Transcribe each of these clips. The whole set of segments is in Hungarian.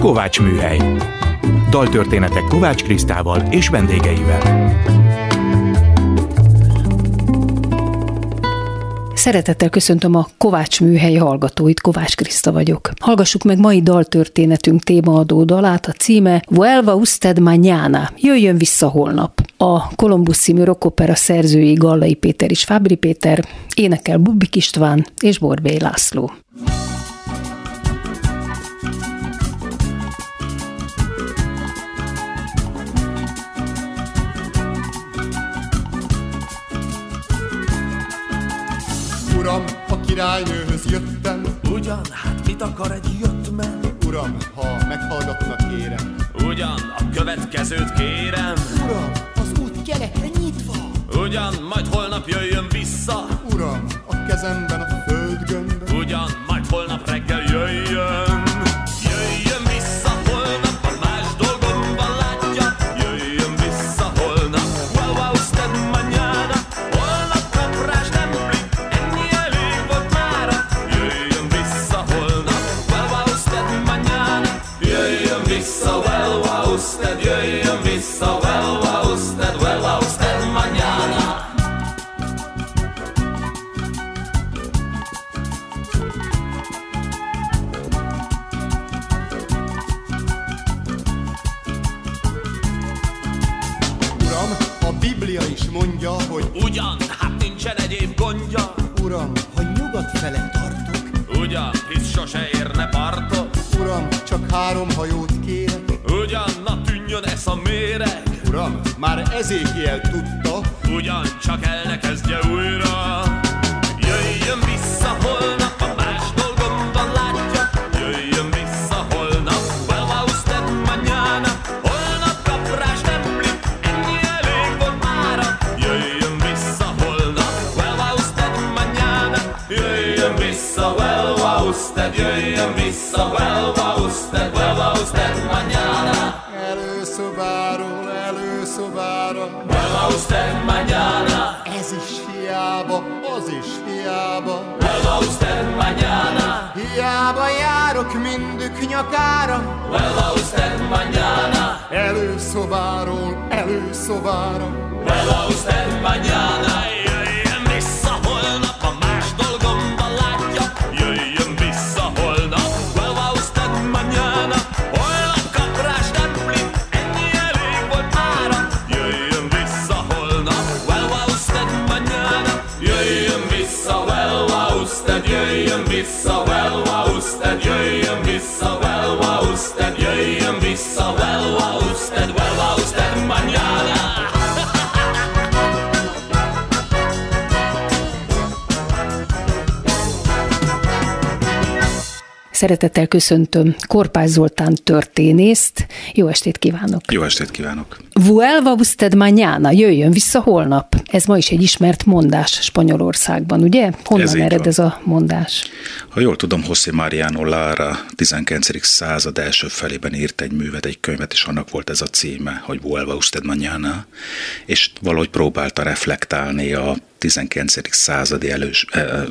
Kovács Műhely. Daltörténetek Kovács Krisztával és vendégeivel. Szeretettel köszöntöm a Kovács Műhely hallgatóit, Kovács Kriszta vagyok. Hallgassuk meg mai daltörténetünk témaadó dalát, a címe Vuelva usted mañana, jöjjön vissza holnap. A Kolumbusz című rockopera szerzői Gallai Péter és Fábri Péter, énekel Bubik István és Borbély László. Királynőhöz jöttem. Ugyan, hát mit akar egy jött men? Uram, ha meghallgatnak, kérem. Ugyan, a következőt kérem. Uram, az út keletre nyitva. Ugyan, majd holnap jöjjön vissza. Uram, a kezemben a Biblia is mondja, hogy Ugyan, hát nincsen egyéb gondja. Uram, ha nyugat fele tartok. Ugyan, hisz sose érne partot. Uram, csak három hajót kérek. Ugyan, na tűnjön ez a méreg. Uram, már Ezékiel tudta, Ugyan, csak el ne kezdje újra. Jöjjön vissza holnap, usted mañana. Ez is hiába, az is hiába. Well, usted mañana. Hiába járok mindük nyakára. Well, usted mañana. Előszobáról előszobára. Well, usted mañana. Szeretettel köszöntöm Korpás Zoltán történészt. Jó estét kívánok! Jó estét kívánok! Vuelva usted mañana, jöjjön vissza holnap. Ez ma is egy ismert mondás Spanyolországban, ugye? Honnan Ez ered van. ez a mondás? Ha jól tudom, José Mariano Lara 19. század első felében írt egy művet, egy könyvet, és annak volt ez a címe, hogy Vuelva usted mañana, és valahogy próbálta reflektálni a 19. századi elős,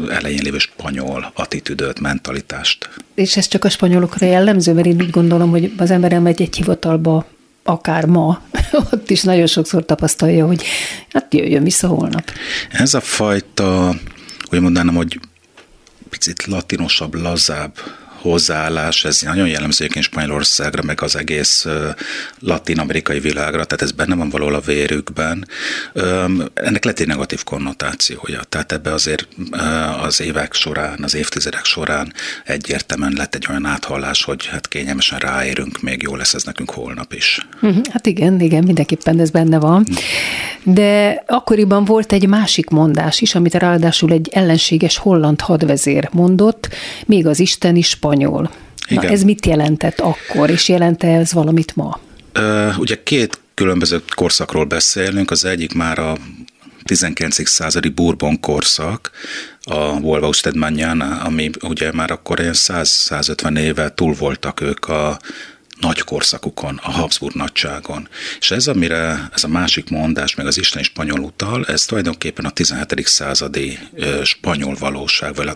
elején lévő spanyol attitűdöt, mentalitást. És ez csak a spanyolokra jellemző, mert én úgy gondolom, hogy az ember elmegy egy hivatalba, akár ma, ott is nagyon sokszor tapasztalja, hogy hát jöjjön vissza holnap. Ez a fajta, úgy mondanám, hogy picit latinosabb, lazább hozzáállás, ez nagyon jellemző egyébként Spanyolországra, meg az egész latin-amerikai világra, tehát ez benne van valahol a vérükben. Ennek lett egy negatív konnotációja, tehát ebbe azért az évek során, az évtizedek során egyértelműen lett egy olyan áthallás, hogy hát kényelmesen ráérünk, még jó lesz ez nekünk holnap is. Mhm, Hát igen, igen, mindenképpen ez benne van. De akkoriban volt egy másik mondás is, amit ráadásul egy ellenséges holland hadvezér mondott, még az Isten is spanyol. Na Igen. ez mit jelentett akkor, és jelente ez valamit ma? Ö, Ugye két különböző korszakról beszélünk, az egyik már a 19. századi Bourbon korszak, a Volva Usted ami ugye már akkor ilyen 100-150 éve túl voltak ők a nagy korszakukon, a Habsburg nagyságon. És ez, amire ez a másik mondás, meg az isteni spanyol utal, ez tulajdonképpen a 17. századi spanyol valóság, vagy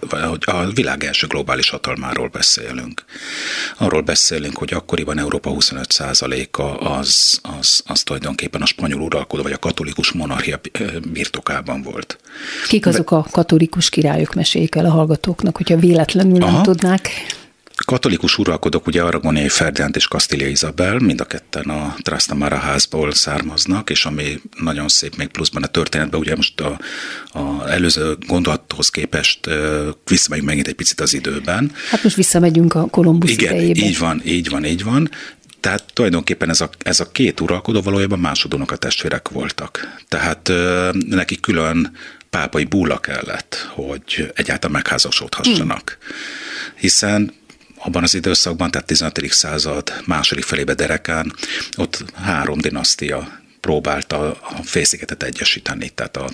a világ első globális hatalmáról beszélünk. Arról beszélünk, hogy akkoriban Európa 25%-a az, az, az tulajdonképpen a spanyol uralkodó, vagy a katolikus monarchia birtokában volt. Kik azok a katolikus királyok, meséljék el a hallgatóknak, hogyha véletlenül nem Aha. tudnák. Katolikus uralkodók, ugye Aragoniai Ferdinánd és Kastília Izabel, mind a ketten a Trastamara házból származnak, és ami nagyon szép még pluszban a történetben, ugye most a, a előző gondolathoz képest visszamegyünk megint egy picit az időben. Hát most visszamegyünk a Kolumbusz Igen, idejébe. így van, így van, így van. Tehát tulajdonképpen ez a, ez a két uralkodó valójában másodonok a testvérek voltak. Tehát ö, neki külön pápai búla kellett, hogy egyáltalán megházasodhassanak. Hiszen abban az időszakban, tehát 15. század második felébe derekán, ott három dinasztia próbálta a félszigetet egyesíteni, tehát a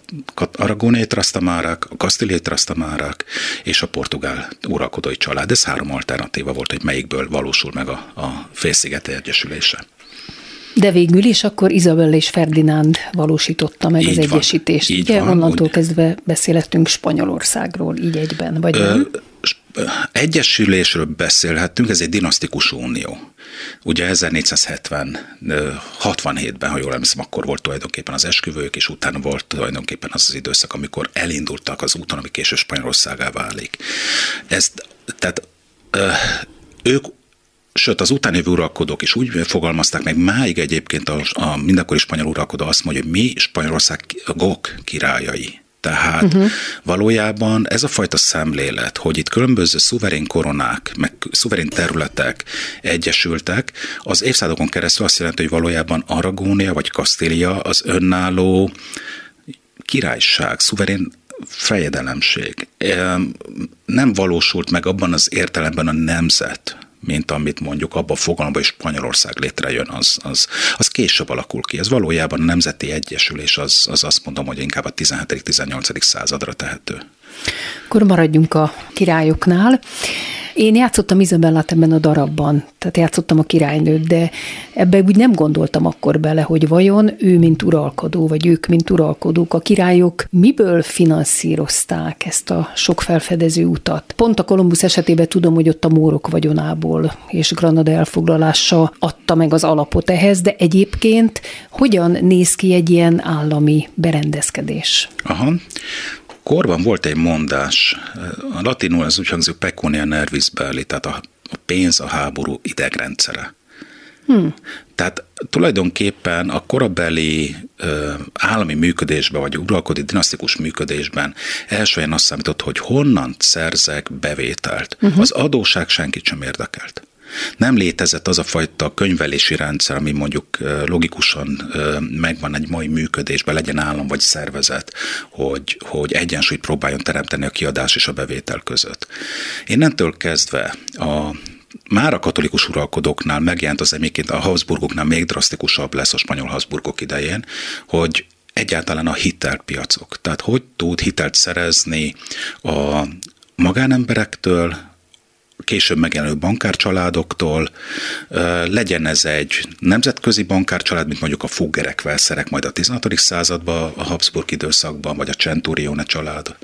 aragóniai trasztamárák, a kasztiliai trasztamárák és a portugál uralkodói család. Ez három alternatíva volt, hogy melyikből valósul meg a, a félsziget egyesülése. De végül is akkor Izabel és Ferdinánd valósította meg Így az van, egyesítést. így Ugye van, onnantól úgy. kezdve beszélhetünk Spanyolországról így egyben, vagy Ö, nem? Egyesülésről beszélhettünk, ez egy dinasztikus unió. Ugye 1470, ö, 67-ben, ha jól emlékszem, akkor volt tulajdonképpen az esküvők, és utána volt tulajdonképpen az az időszak, amikor elindultak az úton, ami később Spanyolországá válik. Ezt, tehát ők Sőt, az utáni uralkodók is úgy fogalmazták meg, máig egyébként a, a mindenkori spanyol uralkodó azt mondja, hogy mi Spanyolország gok királyai. Tehát uh-huh. valójában ez a fajta szemlélet, hogy itt különböző szuverén koronák, meg szuverén területek egyesültek, az évszázadokon keresztül azt jelenti, hogy valójában Aragónia vagy Kastília az önálló királyság, szuverén fejedelemség. Em, Nem valósult meg abban az értelemben a nemzet, mint amit mondjuk abban a fogalomban, hogy Spanyolország létrejön, az, az, az később alakul ki. Ez valójában a nemzeti egyesülés, az, az azt mondom, hogy inkább a 17.-18. századra tehető. Akkor maradjunk a királyoknál. Én játszottam Izabellát ebben a darabban, tehát játszottam a királynőt, de ebbe úgy nem gondoltam akkor bele, hogy vajon ő, mint uralkodó, vagy ők, mint uralkodók, a királyok miből finanszírozták ezt a sok felfedező utat. Pont a Kolumbusz esetében tudom, hogy ott a mórok vagyonából és Granada elfoglalása adta meg az alapot ehhez, de egyébként hogyan néz ki egy ilyen állami berendezkedés? Aha. Korban volt egy mondás, a latinul ez úgy hangzik, pecunia nervis belli, tehát a, pénz a háború idegrendszere. Hmm. Tehát tulajdonképpen a korabeli ö, állami működésben, vagy uralkodó dinasztikus működésben első helyen azt számított, hogy honnan szerzek bevételt. Uh-huh. Az adóság senkit sem érdekelt. Nem létezett az a fajta könyvelési rendszer, ami mondjuk logikusan megvan egy mai működésben, legyen állam vagy szervezet, hogy, hogy egyensúlyt próbáljon teremteni a kiadás és a bevétel között. Innentől kezdve a már a katolikus uralkodóknál megjelent az egyébként a Habsburgoknál még drasztikusabb lesz a spanyol Habsburgok idején, hogy egyáltalán a hitelpiacok. Tehát hogy tud hitelt szerezni a magánemberektől, később megjelenő bankárcsaládoktól, legyen ez egy nemzetközi bankárcsalád, mint mondjuk a Fuggerek, Velszerek majd a 16. században, a Habsburg időszakban, vagy a Centurione család,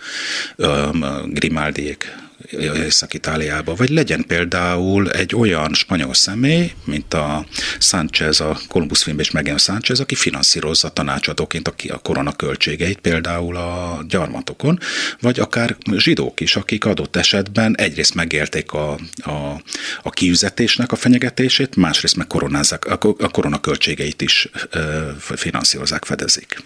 Grimaldiék Észak-Itáliába, vagy legyen például egy olyan spanyol személy, mint a Sánchez, a Columbus filmben is megjelent Sánchez, aki finanszírozza tanácsadóként a, a korona költségeit például a gyarmatokon, vagy akár zsidók is, akik adott esetben egyrészt megélték a, a, a kiüzetésnek a fenyegetését, másrészt meg koronázzák, a, a korona költségeit is ö, finanszírozzák, fedezik.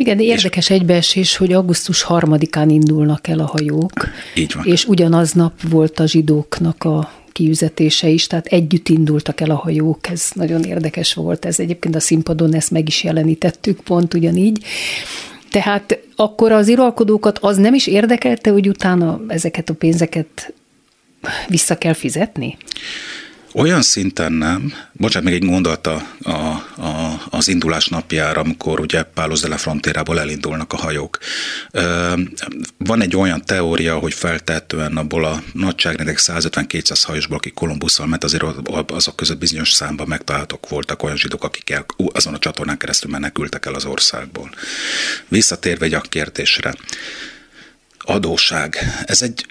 Igen, de érdekes egybeesés, hogy augusztus harmadikán indulnak el a hajók. Így van. És ugyanaznap volt a zsidóknak a kiüzetése is, tehát együtt indultak el a hajók, ez nagyon érdekes volt, ez egyébként a színpadon ezt meg is jelenítettük pont ugyanígy. Tehát akkor az iralkodókat az nem is érdekelte, hogy utána ezeket a pénzeket vissza kell fizetni? Olyan szinten nem. Bocsánat, még egy mondat a, a, az indulás napjára, amikor ugye Pálos de la Frontérából elindulnak a hajók. Van egy olyan teória, hogy feltehetően abból a nagyságrendek 150-200 hajosból, akik Kolumbusszal ment, azért azok között bizonyos számban megtalálhatók voltak olyan zsidók, akik el, azon a csatornán keresztül menekültek el az országból. Visszatérve egy a kérdésre. Adóság. Ez egy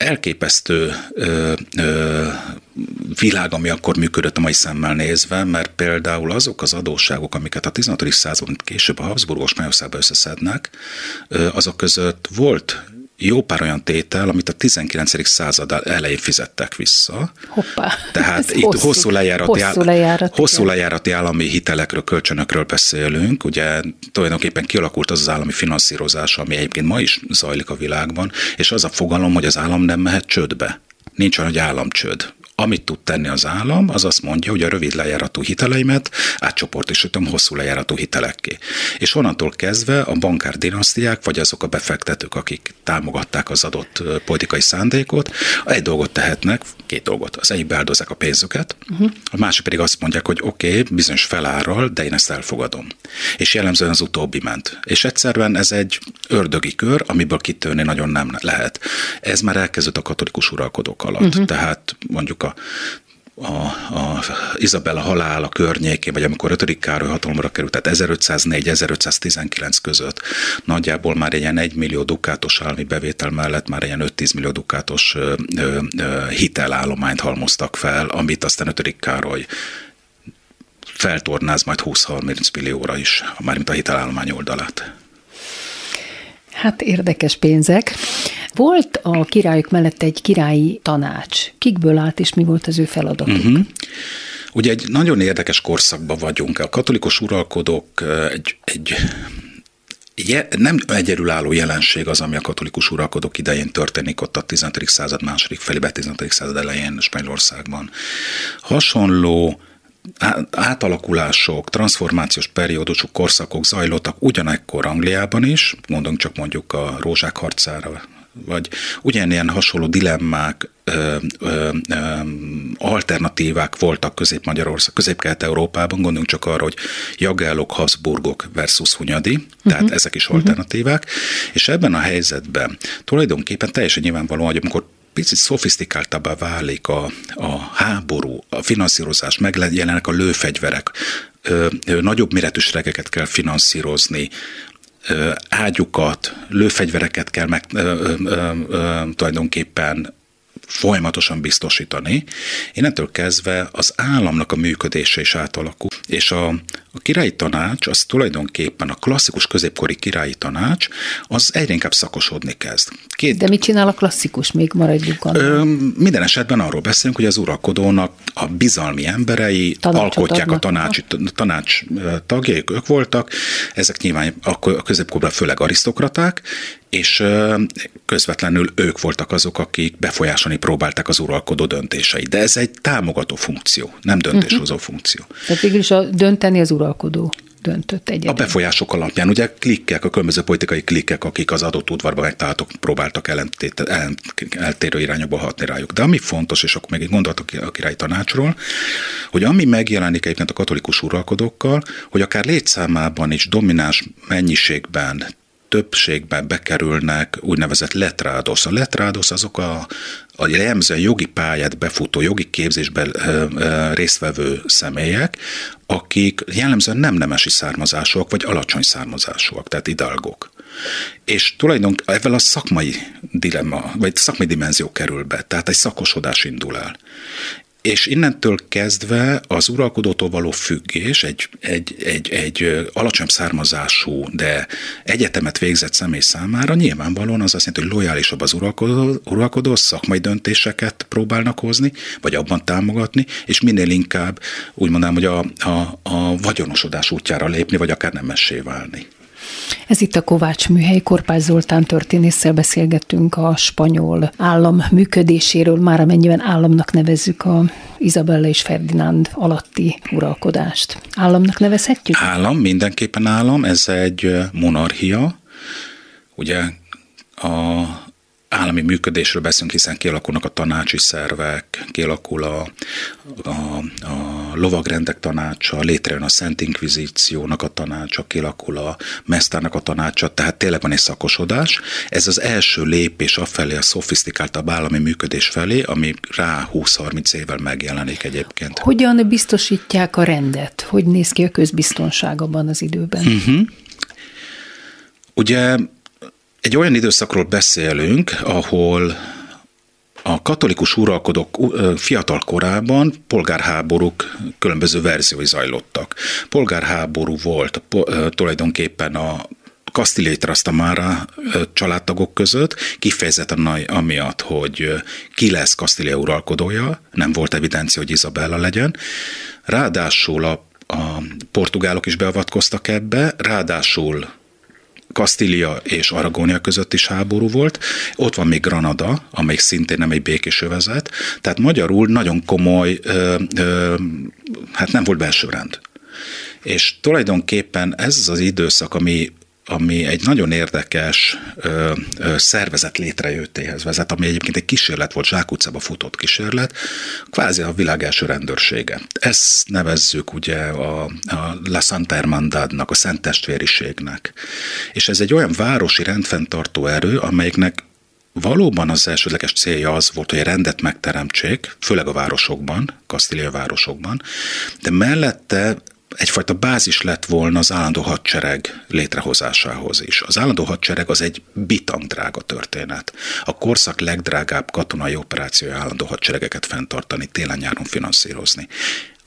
elképesztő ö, ö, világ, ami akkor működött a mai szemmel nézve, mert például azok az adósságok, amiket a 16. században később a Habsburgos Magyarországban összeszednek, ö, azok között volt jó pár olyan tétel, amit a 19. század elején fizettek vissza. Hoppá. Tehát itt hosszú, hosszú, lejárati, hosszú, lejárati, hosszú lejárati állami hitelekről, kölcsönökről beszélünk. Ugye tulajdonképpen kialakult az az állami finanszírozás, ami egyébként ma is zajlik a világban, és az a fogalom, hogy az állam nem mehet csődbe. Nincs olyan, hogy államcsőd. Amit tud tenni az állam, az azt mondja, hogy a rövid lejáratú hiteleimet átcsoportosítom hosszú lejáratú hitelekké. És onnantól kezdve a bankár dinasztiák, vagy azok a befektetők, akik támogatták az adott politikai szándékot, egy dolgot tehetnek, két dolgot. Az egyik beáldozzák a pénzüket, uh-huh. a másik pedig azt mondják, hogy oké, okay, bizonyos felárral, de én ezt elfogadom. És jellemzően az utóbbi ment. És egyszerűen ez egy ördögi kör, amiből kitörni nagyon nem lehet. Ez már elkezdődött a katolikus uralkodók alatt. Uh-huh. Tehát mondjuk a a, a Izabella halála környékén, vagy amikor 5. Károly hatalomra került, tehát 1504-1519 között nagyjából már ilyen 1 millió dukátos állami bevétel mellett már ilyen 5-10 millió dukátos ö, ö, hitelállományt halmoztak fel, amit aztán 5. Károly feltornáz majd 20-30 millióra is, mármint a hitelállomány oldalát. Hát érdekes pénzek. Volt a királyok mellett egy királyi tanács. Kikből állt, és mi volt az ő feladatuk? Uh-huh. Ugye egy nagyon érdekes korszakban vagyunk. A katolikus uralkodók egy, egy Je, nem egyedülálló jelenség az, ami a katolikus uralkodók idején történik ott a 15. század második felébe, 15. század elején Spanyolországban. Hasonló átalakulások, transformációs periódusok, korszakok zajlottak ugyanekkor Angliában is, mondunk csak mondjuk a rózsák harcára, vagy ugyanilyen hasonló dilemmák, ö, ö, ö, alternatívák voltak Közép-Magyarország, Közép-Kelet-Európában, gondoljunk csak arra, hogy Jagellok, Habsburgok versus Hunyadi, uh-huh. tehát mhm. ezek is mhm. alternatívák, uh-huh. és ebben a helyzetben tulajdonképpen teljesen nyilvánvalóan, hogy amikor picit szofisztikáltabbá válik a, a háború, a finanszírozás, megjelennek a lőfegyverek, ö, ö, nagyobb méretű seregeket kell finanszírozni, ágyukat, lőfegyvereket kell meg, ö, ö, ö, tulajdonképpen folyamatosan biztosítani. Innentől kezdve az államnak a működése is átalakul, és a, a királyi tanács, az tulajdonképpen a klasszikus középkori királyi tanács, az egyre inkább szakosodni kezd. Két, De mit csinál a klasszikus? Még maradjunk Ö, minden esetben arról beszélünk, hogy az uralkodónak a bizalmi emberei Tanácsot alkotják adnak. a tanács, tanács tagjai, ők voltak, ezek nyilván a középkorban főleg arisztokraták, és közvetlenül ők voltak azok, akik befolyásolni próbálták az uralkodó döntéseit. De ez egy támogató funkció, nem döntéshozó uh-huh. funkció. Tehát végül is a dönteni az uralkodó döntött egyedül. A befolyások alapján, ugye klikkek, a különböző politikai klikkek, akik az adott udvarban megtaláltak, próbáltak ellentét, eltérő irányokba hatni rájuk. De ami fontos, és akkor még egy gondolatok a király tanácsról, hogy ami megjelenik egyébként a katolikus uralkodókkal, hogy akár létszámában is domináns mennyiségben többségben bekerülnek úgynevezett letrádosz. A letrádosz azok a, a jellemzően jogi pályát befutó, jogi képzésben résztvevő személyek, akik jellemzően nem nemesi származásúak, vagy alacsony származásúak, tehát idalgok. És tulajdonképpen ezzel a szakmai dilemma, vagy szakmai dimenzió kerül be, tehát egy szakosodás indul el. És innentől kezdve az uralkodótól való függés egy, egy, egy, egy alacsony származású, de egyetemet végzett személy számára nyilvánvalóan az azt jelenti, hogy lojálisabb az uralkodó, uralkodó szakmai döntéseket próbálnak hozni, vagy abban támogatni, és minél inkább úgy mondanám, hogy a, a, a vagyonosodás útjára lépni, vagy akár nemessé válni. Ez itt a Kovács műhely, Korpás Zoltán történésszel beszélgettünk a spanyol állam működéséről, már amennyiben államnak nevezzük a Izabella és Ferdinánd alatti uralkodást. Államnak nevezhetjük? Állam, mindenképpen állam, ez egy monarchia. Ugye a állami működésről beszélünk, hiszen kialakulnak a tanácsi szervek, kialakul a, a, a lovagrendek tanácsa, létrejön a Szent Inkvizíciónak a tanácsa, kialakul a Mesztárnak a tanácsa, tehát tényleg van egy szakosodás. Ez az első lépés afelé a szofisztikáltabb állami működés felé, ami rá 20-30 évvel megjelenik egyébként. Hogyan biztosítják a rendet? Hogy néz ki a közbiztonság abban az időben? Uh-huh. Ugye egy olyan időszakról beszélünk, ahol a katolikus uralkodók fiatal korában polgárháborúk különböző verziói zajlottak. Polgárháború volt tulajdonképpen a Castilla Trastamara családtagok között, kifejezetten amiatt, hogy ki lesz Castilla uralkodója, nem volt evidencia, hogy Izabella legyen. Ráadásul a, a portugálok is beavatkoztak ebbe, ráadásul Kastília és Aragónia között is háború volt, ott van még Granada, amelyik szintén nem egy békés övezet, tehát magyarul nagyon komoly, ö, ö, hát nem volt belső rend. És tulajdonképpen ez az időszak, ami ami egy nagyon érdekes ö, ö, szervezet létrejöttéhez vezet, ami egyébként egy kísérlet volt, Zsákutcába futott kísérlet, kvázi a világ első rendőrsége. Ezt nevezzük ugye a, a La Santa Hermandadnak, a Szent Testvériségnek. És ez egy olyan városi rendfenntartó erő, amelyiknek Valóban az elsődleges célja az volt, hogy rendet megteremtsék, főleg a városokban, Kasztília városokban, de mellette egyfajta bázis lett volna az állandó hadsereg létrehozásához is. Az állandó hadsereg az egy bitang drága történet. A korszak legdrágább katonai operációja állandó hadseregeket fenntartani, télen-nyáron finanszírozni.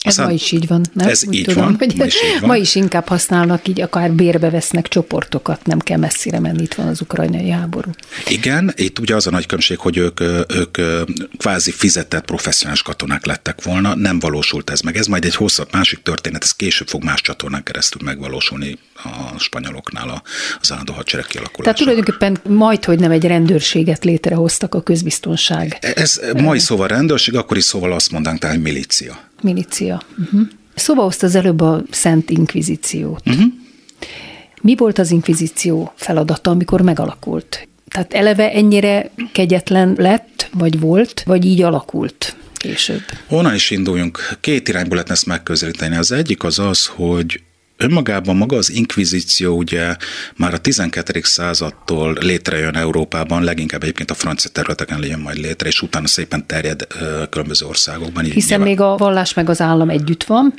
Ez Aztán, ma is így van, nem? Ez Úgy így tudom, van, hogy ma is így van. Ma is inkább használnak, így akár bérbe vesznek csoportokat, nem kell messzire menni, itt van az ukrajnai háború. Igen, itt ugye az a nagy különbség, hogy ők, ők kvázi fizetett professzionális katonák lettek volna, nem valósult ez meg. Ez majd egy hosszabb másik történet, ez később fog más csatornán keresztül megvalósulni a spanyoloknál az állandó hadsereg kialakulása. Tehát tulajdonképpen majd, hogy nem egy rendőrséget létrehoztak a közbiztonság. Ez mai szóval rendőrség, akkor is szóval azt mondanánk, tehát milícia milícia. Uh-huh. Szóba hozta az előbb a Szent Inkvizíciót. Uh-huh. Mi volt az inkvizíció feladata, amikor megalakult? Tehát eleve ennyire kegyetlen lett, vagy volt, vagy így alakult később? Honnan is induljunk? Két irányból lehetne ezt megközelíteni. Az egyik az az, hogy Önmagában maga az inkvizíció ugye már a 12. századtól létrejön Európában, leginkább egyébként a francia területeken legyen majd létre, és utána szépen terjed különböző országokban. Hiszen nyilván... még a vallás meg az állam együtt van,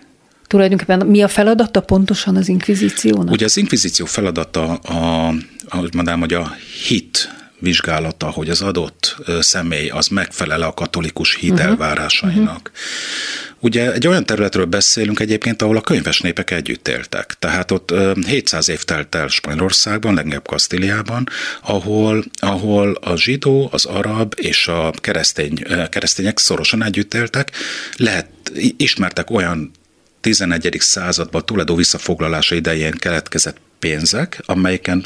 Tulajdonképpen mi a feladata pontosan az inkvizíciónak? Ugye az inkvizíció feladata, a, ahogy mondanám, hogy a hit vizsgálata, hogy az adott személy az megfelele a katolikus hit uh-huh. elvárásainak. Uh-huh. Ugye egy olyan területről beszélünk egyébként, ahol a könyves népek együtt éltek. Tehát ott 700 év telt el Spanyolországban, leginkább Kasztíliában, ahol, ahol a zsidó, az arab és a keresztény, keresztények szorosan együtt éltek. Lehet, ismertek olyan 11. században Toledo visszafoglalása idején keletkezett pénzek, amelyeken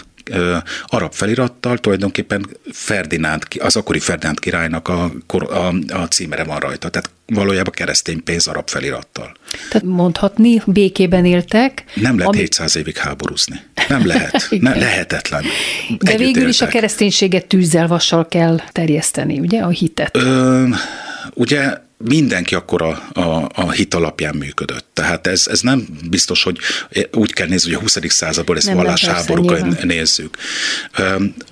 arab felirattal tulajdonképpen Ferdinánd, az akkori Ferdinánd királynak a, a, a címere van rajta. Tehát valójában keresztény pénz arab felirattal. Tehát mondhatni, békében éltek. Nem lehet ami... 700 évig háborúzni. Nem lehet. ne, lehetetlen. De Együtt végül éltek. is a kereszténységet tűzzel, vassal kell terjeszteni, ugye, a hitet? Ö, ugye mindenki akkor a, a, a hit alapján működött. Tehát ez, ez nem biztos, hogy úgy kell nézni, hogy a 20. századból ezt vallásháborúkat nézzük.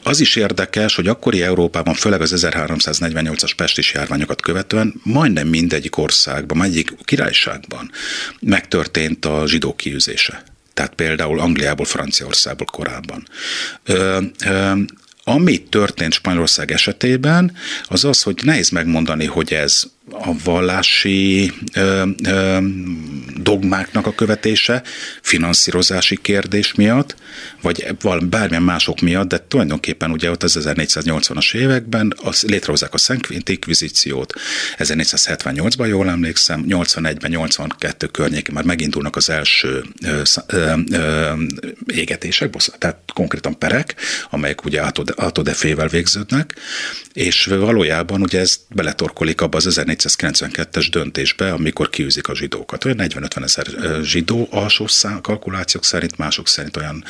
Az is érdekes, hogy akkori Európában, főleg az 1348-as pestis járványokat követően majdnem mindegyik országban, mindegyik királyságban megtörtént a zsidó kiűzése. Tehát például Angliából, Franciaországból korábban. Ö, ö, ami történt Spanyolország esetében, az az, hogy nehéz megmondani, hogy ez a vallási ö, ö, dogmáknak a követése, finanszírozási kérdés miatt, vagy bármilyen mások miatt, de tulajdonképpen ugye ott az 1480-as években az, létrehozzák a Szent Inkvizíciót, 1478-ban jól emlékszem, 81-ben, 82 környékén már megindulnak az első ö, ö, ö, égetések, tehát konkrétan perek, amelyek ugye autodefével végződnek, és valójában ugye ez beletorkolik abba az 1492-es döntésbe, amikor kiűzik a zsidókat. Olyan 40-50 ezer zsidó alsó szám, kalkulációk szerint, mások szerint olyan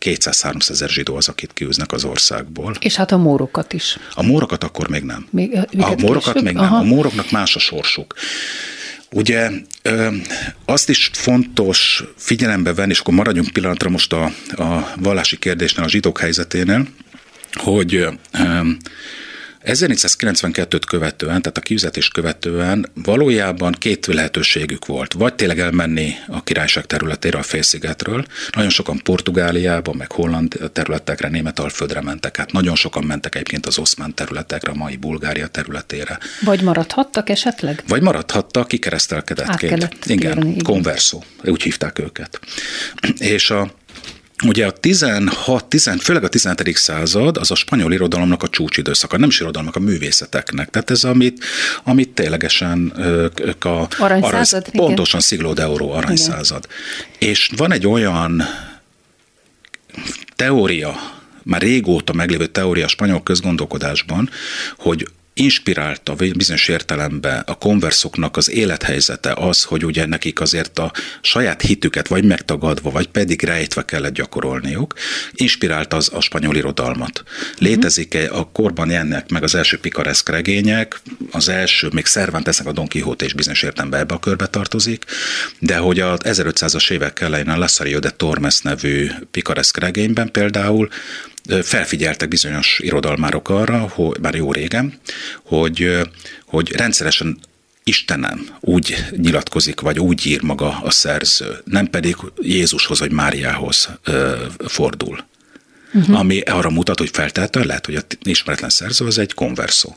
200-300 ezer zsidó az, akit kiűznek az országból. És hát a mórokat is. A mórokat akkor még nem. Még, a mórokat később? még nem. Aha. A móroknak más a sorsuk. Ugye azt is fontos figyelembe venni, és akkor maradjunk pillanatra most a, a vallási kérdésnél, a zsidók helyzeténél, hogy ö, 1492-t követően, tehát a kiüzetést követően valójában két lehetőségük volt. Vagy tényleg elmenni a királyság területére, a félszigetről. Nagyon sokan Portugáliába, meg holland területekre, Németalföldre mentek. Hát nagyon sokan mentek egyébként az oszmán területekre, a mai Bulgária területére. Vagy maradhattak esetleg? Vagy maradhattak kikeresztelkedett Át két. kellett Igen, térni, igen. konverszó, úgy hívták őket. És a Ugye a 16, 10, főleg a 17. század az a spanyol irodalomnak a csúcsidőszaka, nem is irodalomnak, a művészeteknek. Tehát ez, amit, amit ténylegesen ők a... Aranyszázad, igen. Pontosan Szigló de Euró aranyszázad. És van egy olyan teória, már régóta meglévő teória a spanyol közgondolkodásban, hogy inspirálta bizonyos értelemben a konverszoknak az élethelyzete az, hogy ugye nekik azért a saját hitüket vagy megtagadva, vagy pedig rejtve kellett gyakorolniuk, inspirálta az a spanyol irodalmat. Létezik -e a korban jönnek meg az első pikareszk regények, az első, még Cervantesnek a Don Quixote is bizonyos értelemben ebbe a körbe tartozik, de hogy az 1500-as évek elején a Lasario de Tormes nevű pikareszk regényben például felfigyeltek bizonyos irodalmárok arra, hogy, bár jó régen, hogy, hogy rendszeresen Istenem úgy nyilatkozik, vagy úgy ír maga a szerző, nem pedig Jézushoz vagy Máriához ö, fordul. Uh-huh. Ami arra mutat, hogy feltétlenül lehet, hogy a ismeretlen szerző az egy konverszó.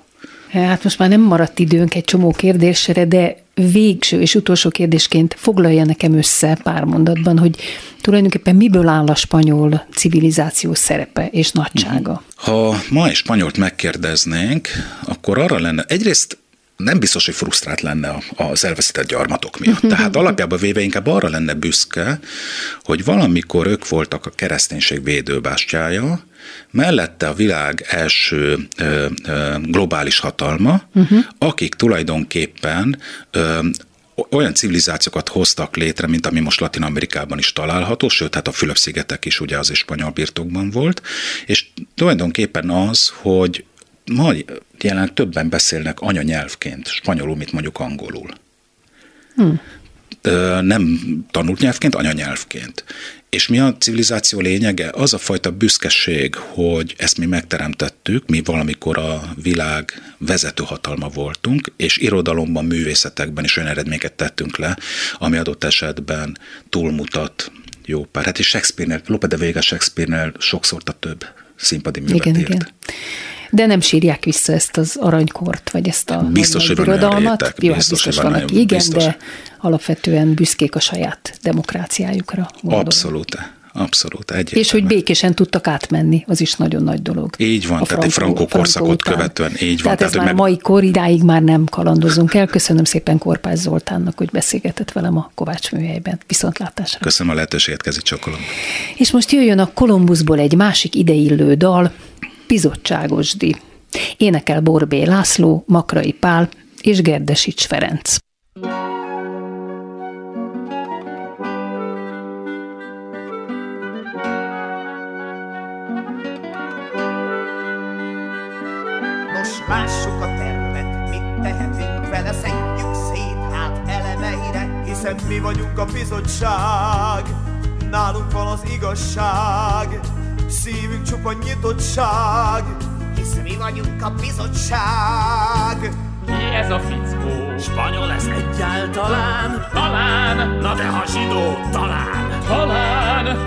Hát most már nem maradt időnk egy csomó kérdésre, de végső és utolsó kérdésként foglalja nekem össze pár mondatban, hogy tulajdonképpen miből áll a spanyol civilizáció szerepe és nagysága. Ha ma egy spanyolt megkérdeznénk, akkor arra lenne, egyrészt nem biztos, hogy frusztrált lenne az elveszített gyarmatok miatt. Tehát alapjában véve inkább arra lenne büszke, hogy valamikor ők voltak a kereszténység védőbástyája, mellette a világ első ö, ö, globális hatalma, uh-huh. akik tulajdonképpen ö, olyan civilizációkat hoztak létre, mint ami most Latin Amerikában is található, sőt, hát a Fülöp-szigetek is ugye az is spanyol birtokban volt, és tulajdonképpen az, hogy ma jelen többen beszélnek anyanyelvként spanyolul, mint mondjuk angolul. Hmm. Nem tanult nyelvként, anyanyelvként. És mi a civilizáció lényege? Az a fajta büszkeség, hogy ezt mi megteremtettük, mi valamikor a világ vezető hatalma voltunk, és irodalomban, művészetekben is olyan eredményeket tettünk le, ami adott esetben túlmutat jó pár. Hát és Shakespeare-nél, Lope de Vega Shakespeare-nél sokszor a több színpadi művet igen, írt. Igen. De nem sírják vissza ezt az aranykort, vagy ezt a biztos, hogy van irodalmat. réteg, Jó, biztos, biztos, hogy van nagyon- igen, biztos. de alapvetően büszkék a saját demokráciájukra. gondolom. Abszolút, abszolút. Egyértelmű. És hogy békésen tudtak átmenni, az is nagyon nagy dolog. Így van, tehát egy frankó korszakot után. követően, így van. Tehát, Tehát, ez már meg- mai kor, idáig már nem kalandozunk el. Köszönöm szépen Korpás Zoltánnak, hogy beszélgetett velem a Kovács műhelyben. Viszontlátásra. Köszönöm a lehetőséget, kezi csokolom. És most jöjjön a Kolumbuszból egy másik ideillő dal, Bizottságosdi. Énekel Borbé László, Makrai Pál és Gerdesics Ferenc. Nos, lássuk a tervet, mit tehetünk vele, szedjük szét hát elemeire, hiszen mi vagyunk a bizottság, nálunk van az igazság, szívünk csupa nyitottság, hisz mi vagyunk a bizottság. Ki ez a fickó? Spanyol lesz egyáltalán? Talán! Na de ha zsidó, talán! Talán!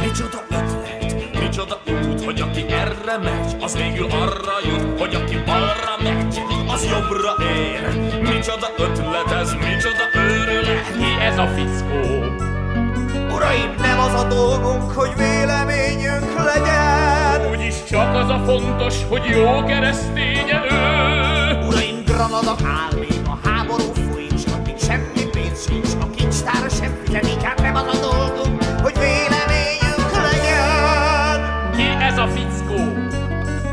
Micsoda ötlet, micsoda út, hogy aki erre megy, az végül arra jut, hogy aki balra megy, az jobbra ér. Micsoda ötlet ez, micsoda őrület, ki ez a fickó? Uraim, nem az a dolgunk, hogy véleményünk legyen, Úgyis csak az a fontos, hogy jó kereszténye ő. Uraim, Granada áll még a háború folyik, addig semmi pénz sincs, a kincstár sem figyel, inkább nem az a dolgunk, hogy véleményünk legyen. Ki ez a fickó?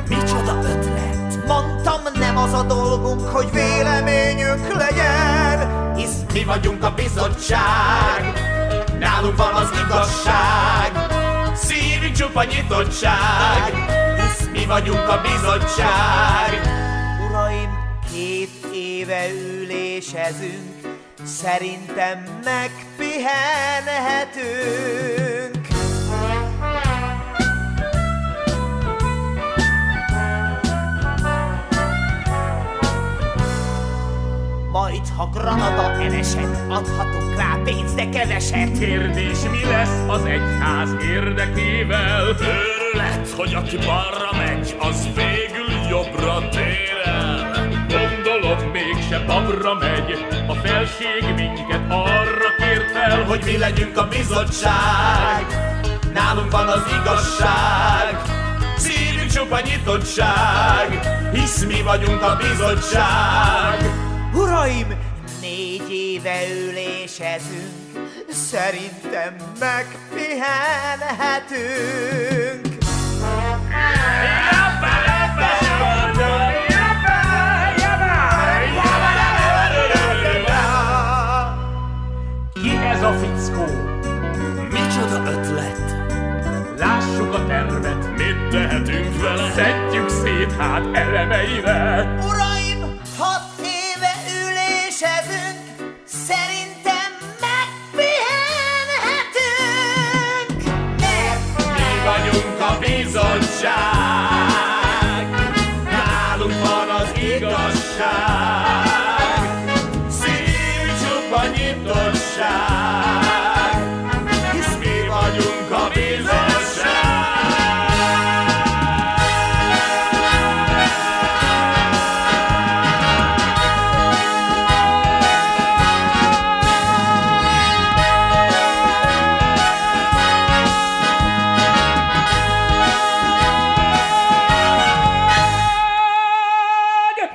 Micsoda ötlet! Mondtam, nem az a dolgunk, hogy véleményünk legyen, hisz mi vagyunk a bizottság, nálunk van az igazság, szívünk csupa nyitottság, hisz mi vagyunk a bizottság. Uraim, két éve ülésezünk, szerintem megpihenhetünk. Majd, ha Granada elesett, adhatunk rá pénzt, de keveset. Kérdés, mi lesz az egyház érdekével? Őrület, hogy aki balra megy, az végül jobbra tér el. Gondolom, mégse babra megy, a felség minket arra kért fel, hogy mi legyünk a bizottság. Nálunk van az igazság, szívünk csupa nyitottság, hisz mi vagyunk a bizottság. Uraim, négy éve ülésezünk, szerintem megpihenhetünk. Ki ez a fickó? Micsoda ötlet! Lássuk a tervet, mit tehetünk vele? Szedjük szét hát elemeire. Uraim,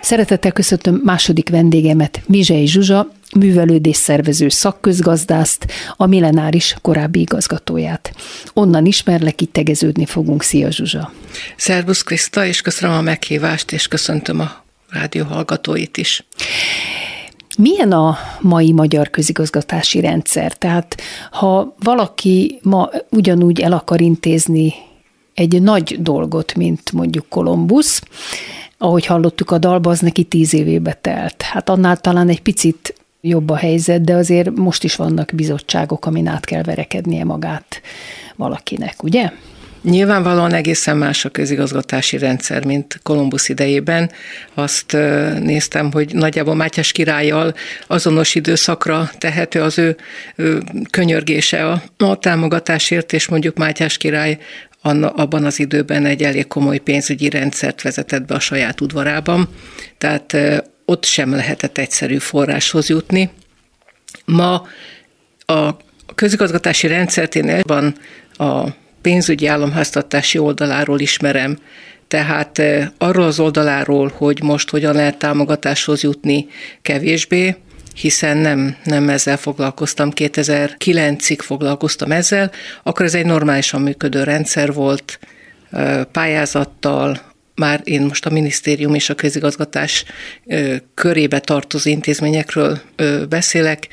Szeretettel köszöntöm második vendégemet, Mizsei Zsuzsa, művelődés szervező szakközgazdászt, a Millenáris korábbi igazgatóját. Onnan ismerlek, így tegeződni fogunk. Szia Zsuzsa! Szervusz Kriszta, és köszönöm a meghívást, és köszöntöm a rádió hallgatóit is. Milyen a mai magyar közigazgatási rendszer? Tehát ha valaki ma ugyanúgy el akar intézni egy nagy dolgot, mint mondjuk Kolumbusz, ahogy hallottuk a dalba, az neki tíz évébe telt. Hát annál talán egy picit jobb a helyzet, de azért most is vannak bizottságok, amin át kell verekednie magát valakinek, ugye? Nyilvánvalóan egészen más a közigazgatási rendszer, mint Kolumbusz idejében. Azt néztem, hogy nagyjából Mátyás királlyal azonos időszakra tehető az ő, könyörgése a, a támogatásért, és mondjuk Mátyás király abban az időben egy elég komoly pénzügyi rendszert vezetett be a saját udvarában, tehát ott sem lehetett egyszerű forráshoz jutni. Ma a közigazgatási rendszert én ebben a pénzügyi államháztartási oldaláról ismerem, tehát arról az oldaláról, hogy most hogyan lehet támogatáshoz jutni kevésbé, hiszen nem, nem ezzel foglalkoztam, 2009-ig foglalkoztam ezzel, akkor ez egy normálisan működő rendszer volt, pályázattal, már én most a minisztérium és a közigazgatás körébe tartozó intézményekről beszélek,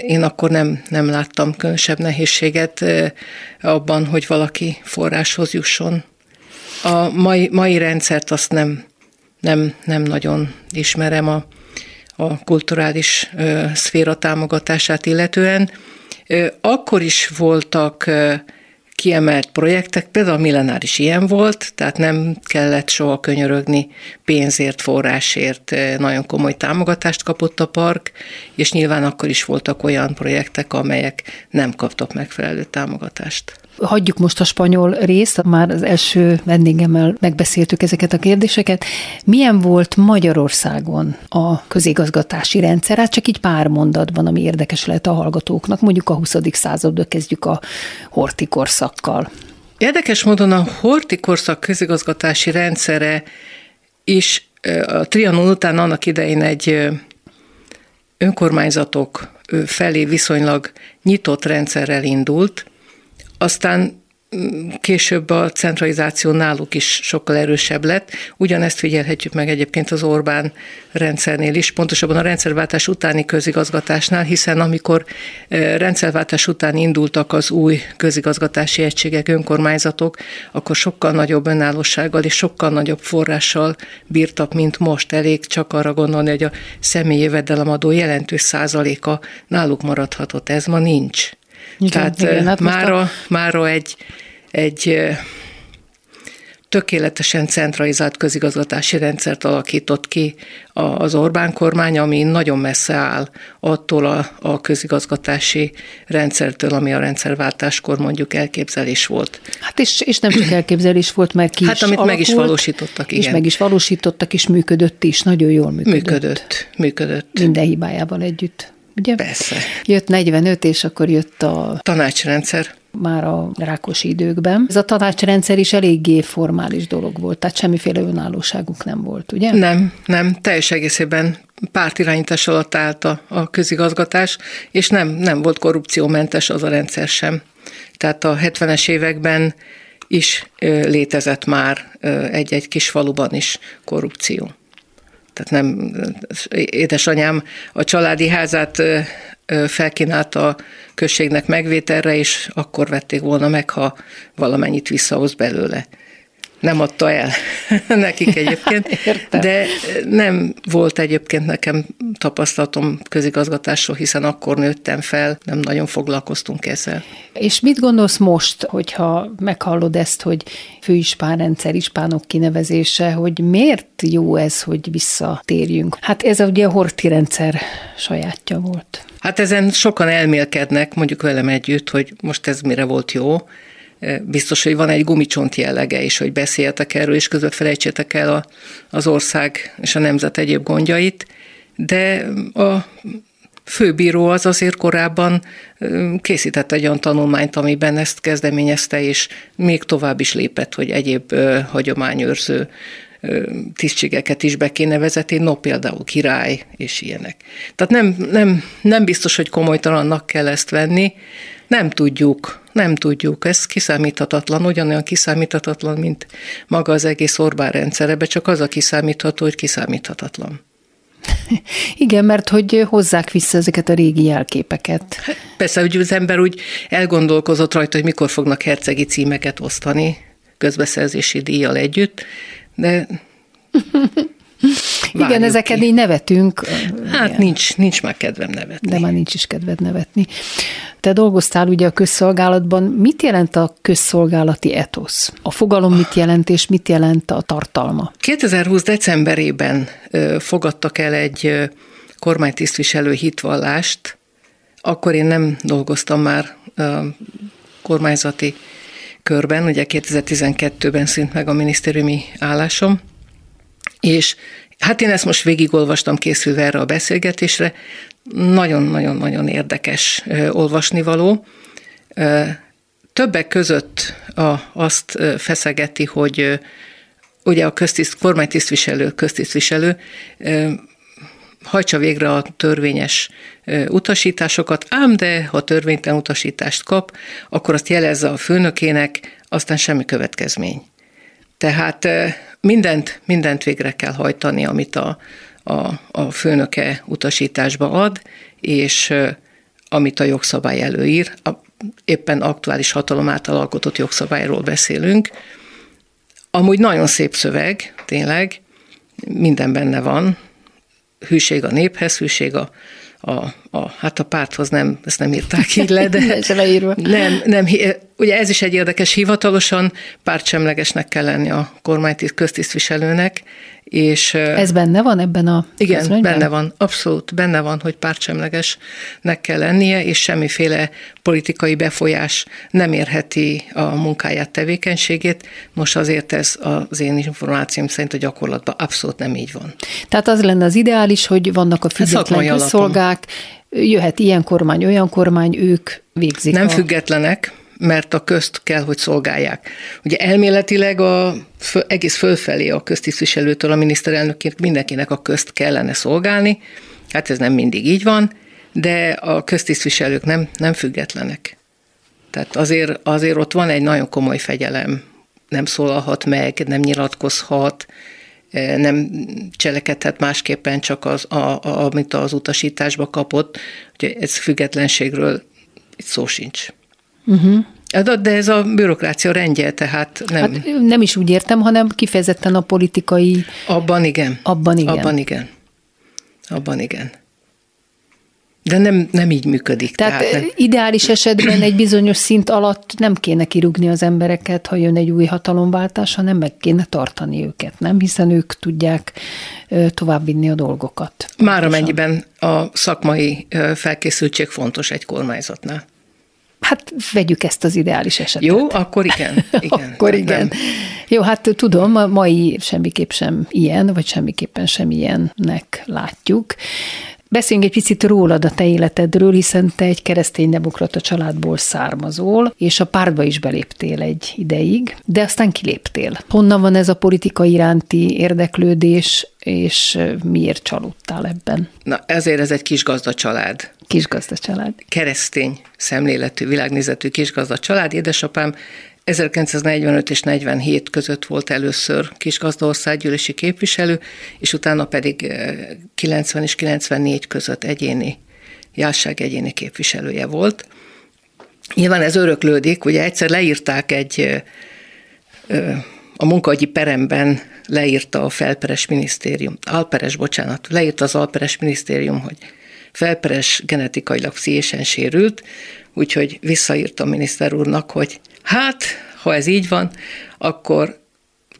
én akkor nem, nem láttam különösebb nehézséget abban, hogy valaki forráshoz jusson. A mai, mai rendszert azt nem, nem, nem nagyon ismerem. A, a kulturális szféra támogatását illetően. Akkor is voltak kiemelt projektek, például a Millenáris ilyen volt, tehát nem kellett soha könyörögni pénzért, forrásért, nagyon komoly támogatást kapott a park, és nyilván akkor is voltak olyan projektek, amelyek nem kaptak megfelelő támogatást. Hagyjuk most a spanyol részt, már az első vendégemmel megbeszéltük ezeket a kérdéseket. Milyen volt Magyarországon a közigazgatási rendszer? Hát csak így pár mondatban, ami érdekes lehet a hallgatóknak. Mondjuk a 20. századba kezdjük a horti korszakkal. Érdekes módon a horti korszak közigazgatási rendszere is a Trianon után annak idején egy önkormányzatok felé viszonylag nyitott rendszerrel indult, aztán később a centralizáció náluk is sokkal erősebb lett. Ugyanezt figyelhetjük meg egyébként az Orbán rendszernél is, pontosabban a rendszerváltás utáni közigazgatásnál, hiszen amikor eh, rendszerváltás után indultak az új közigazgatási egységek, önkormányzatok, akkor sokkal nagyobb önállósággal és sokkal nagyobb forrással bírtak, mint most. Elég csak arra gondolni, hogy a személyi jövedelemadó jelentős százaléka náluk maradhatott. Ez ma nincs. Igen, Tehát igen, hát mára, a- mára egy, egy tökéletesen centralizált közigazgatási rendszert alakított ki a- az Orbán kormány, ami nagyon messze áll attól a, a közigazgatási rendszertől, ami a rendszerváltáskor mondjuk elképzelés volt. Hát és, és nem csak elképzelés volt, mert ki Hát is amit meg is alakult, valósítottak, És igen. meg is valósítottak, és működött is, nagyon jól működött. Működött, működött. Minden hibájával együtt. Ugye? Persze. Jött 45, és akkor jött a Tanácsrendszer. már a rákosi időkben. Ez a tanácsrendszer is eléggé formális dolog volt, tehát semmiféle önállóságuk nem volt, ugye? Nem, nem, teljes egészében pártirányítás alatt állt a, a közigazgatás, és nem, nem volt korrupciómentes az a rendszer sem. Tehát a 70-es években is létezett már egy-egy kis faluban is korrupció. Tehát nem, édesanyám a családi házát felkínálta a községnek megvételre, és akkor vették volna meg, ha valamennyit visszahoz belőle. Nem adta el nekik egyébként, Értem. de nem volt egyébként nekem tapasztalatom közigazgatásról, hiszen akkor nőttem fel, nem nagyon foglalkoztunk ezzel. És mit gondolsz most, hogyha meghallod ezt, hogy főispánrendszer, ispánok kinevezése, hogy miért jó ez, hogy visszatérjünk? Hát ez ugye a Horti rendszer sajátja volt. Hát ezen sokan elmélkednek, mondjuk velem együtt, hogy most ez mire volt jó. Biztos, hogy van egy gumicsont jellege is, hogy beszéljetek erről, és közben felejtsétek el a, az ország és a nemzet egyéb gondjait, de a főbíró az azért korábban ö, készített egy olyan tanulmányt, amiben ezt kezdeményezte, és még tovább is lépett, hogy egyéb ö, hagyományőrző tisztségeket is be kéne vezetni, no például király és ilyenek. Tehát nem, nem, nem biztos, hogy komolytalannak kell ezt venni, nem tudjuk, nem tudjuk, ez kiszámíthatatlan, ugyanolyan kiszámíthatatlan, mint maga az egész Orbán rendszerebe, csak az a kiszámítható, hogy kiszámíthatatlan. Igen, mert hogy hozzák vissza ezeket a régi jelképeket. Persze, hogy az ember úgy elgondolkozott rajta, hogy mikor fognak hercegi címeket osztani közbeszerzési díjjal együtt, de Igen, ki. így nevetünk. Hát Igen. nincs, nincs már kedvem nevetni. De már nincs is kedved nevetni. Te dolgoztál ugye a közszolgálatban. Mit jelent a közszolgálati etosz? A fogalom mit jelent, és mit jelent a tartalma? 2020. decemberében fogadtak el egy kormánytisztviselő hitvallást, akkor én nem dolgoztam már kormányzati körben, ugye 2012-ben szűnt meg a minisztériumi állásom, és hát én ezt most végigolvastam készülve erre a beszélgetésre, nagyon-nagyon-nagyon érdekes olvasnivaló. Többek között a, azt feszegeti, hogy ugye a köztiszt, kormánytisztviselő, köztisztviselő hajtsa végre a törvényes utasításokat, ám de ha törvénytelen utasítást kap, akkor azt jelezze a főnökének, aztán semmi következmény. Tehát mindent, mindent végre kell hajtani, amit a, a, a főnöke utasításba ad, és amit a jogszabály előír, a éppen aktuális hatalom által alkotott jogszabályról beszélünk. Amúgy nagyon szép szöveg, tényleg, minden benne van, hűség a néphez, hűség a, a, a hát a párthoz nem, ezt nem írták így le, de leírva. nem, nem, ugye ez is egy érdekes, hivatalosan pártsemlegesnek kell lenni a kormánytiszt köztisztviselőnek, és Ez benne van ebben a igen, közlönyben? benne van, abszolút benne van, hogy pártsemlegesnek kell lennie, és semmiféle politikai befolyás nem érheti a munkáját, tevékenységét. Most azért ez az én információm szerint a gyakorlatban abszolút nem így van. Tehát az lenne az ideális, hogy vannak a független közszolgák, jöhet ilyen kormány, olyan kormány, ők végzik Nem a... függetlenek, mert a közt kell, hogy szolgálják. Ugye elméletileg a egész fölfelé a köztisztviselőtől a miniszterelnökként mindenkinek a közt kellene szolgálni, hát ez nem mindig így van, de a köztisztviselők nem, nem függetlenek. Tehát azért, azért ott van egy nagyon komoly fegyelem. Nem szólalhat meg, nem nyilatkozhat, nem cselekedhet másképpen csak az, a, a, amit az utasításba kapott. Ugye ez függetlenségről itt szó sincs. Uh-huh. De ez a bürokrácia rendje, tehát nem... Hát nem is úgy értem, hanem kifejezetten a politikai... Abban igen. Abban igen. Abban igen. Abban igen. De nem, nem így működik. Tehát, tehát nem. ideális esetben egy bizonyos szint alatt nem kéne kirúgni az embereket, ha jön egy új hatalomváltás, hanem meg kéne tartani őket, nem? Hiszen ők tudják továbbvinni a dolgokat. Már amennyiben a szakmai felkészültség fontos egy kormányzatnál. Hát vegyük ezt az ideális esetet. Jó, akkor igen. igen akkor igen. Nem. Jó, hát tudom, a mai semmiképp sem ilyen, vagy semmiképpen sem ilyennek látjuk. Beszéljünk egy picit rólad, a te életedről, hiszen te egy kereszténydemokrata családból származol, és a pártba is beléptél egy ideig, de aztán kiléptél. Honnan van ez a politika iránti érdeklődés, és miért csalódtál ebben? Na, ezért ez egy kis gazda család. Kis gazda család. Keresztény szemléletű, világnézetű kis gazda család. Édesapám 1945 és 47 között volt először Kisgazdaországgyűlési képviselő, és utána pedig 90 és 94 között egyéni, járság egyéni képviselője volt. Nyilván ez öröklődik, ugye egyszer leírták egy a munkahogyi peremben leírta a felperes minisztérium, alperes, bocsánat, leírta az alperes minisztérium, hogy felperes genetikailag pszichésen sérült, úgyhogy visszaírta a miniszter úrnak, hogy Hát, ha ez így van, akkor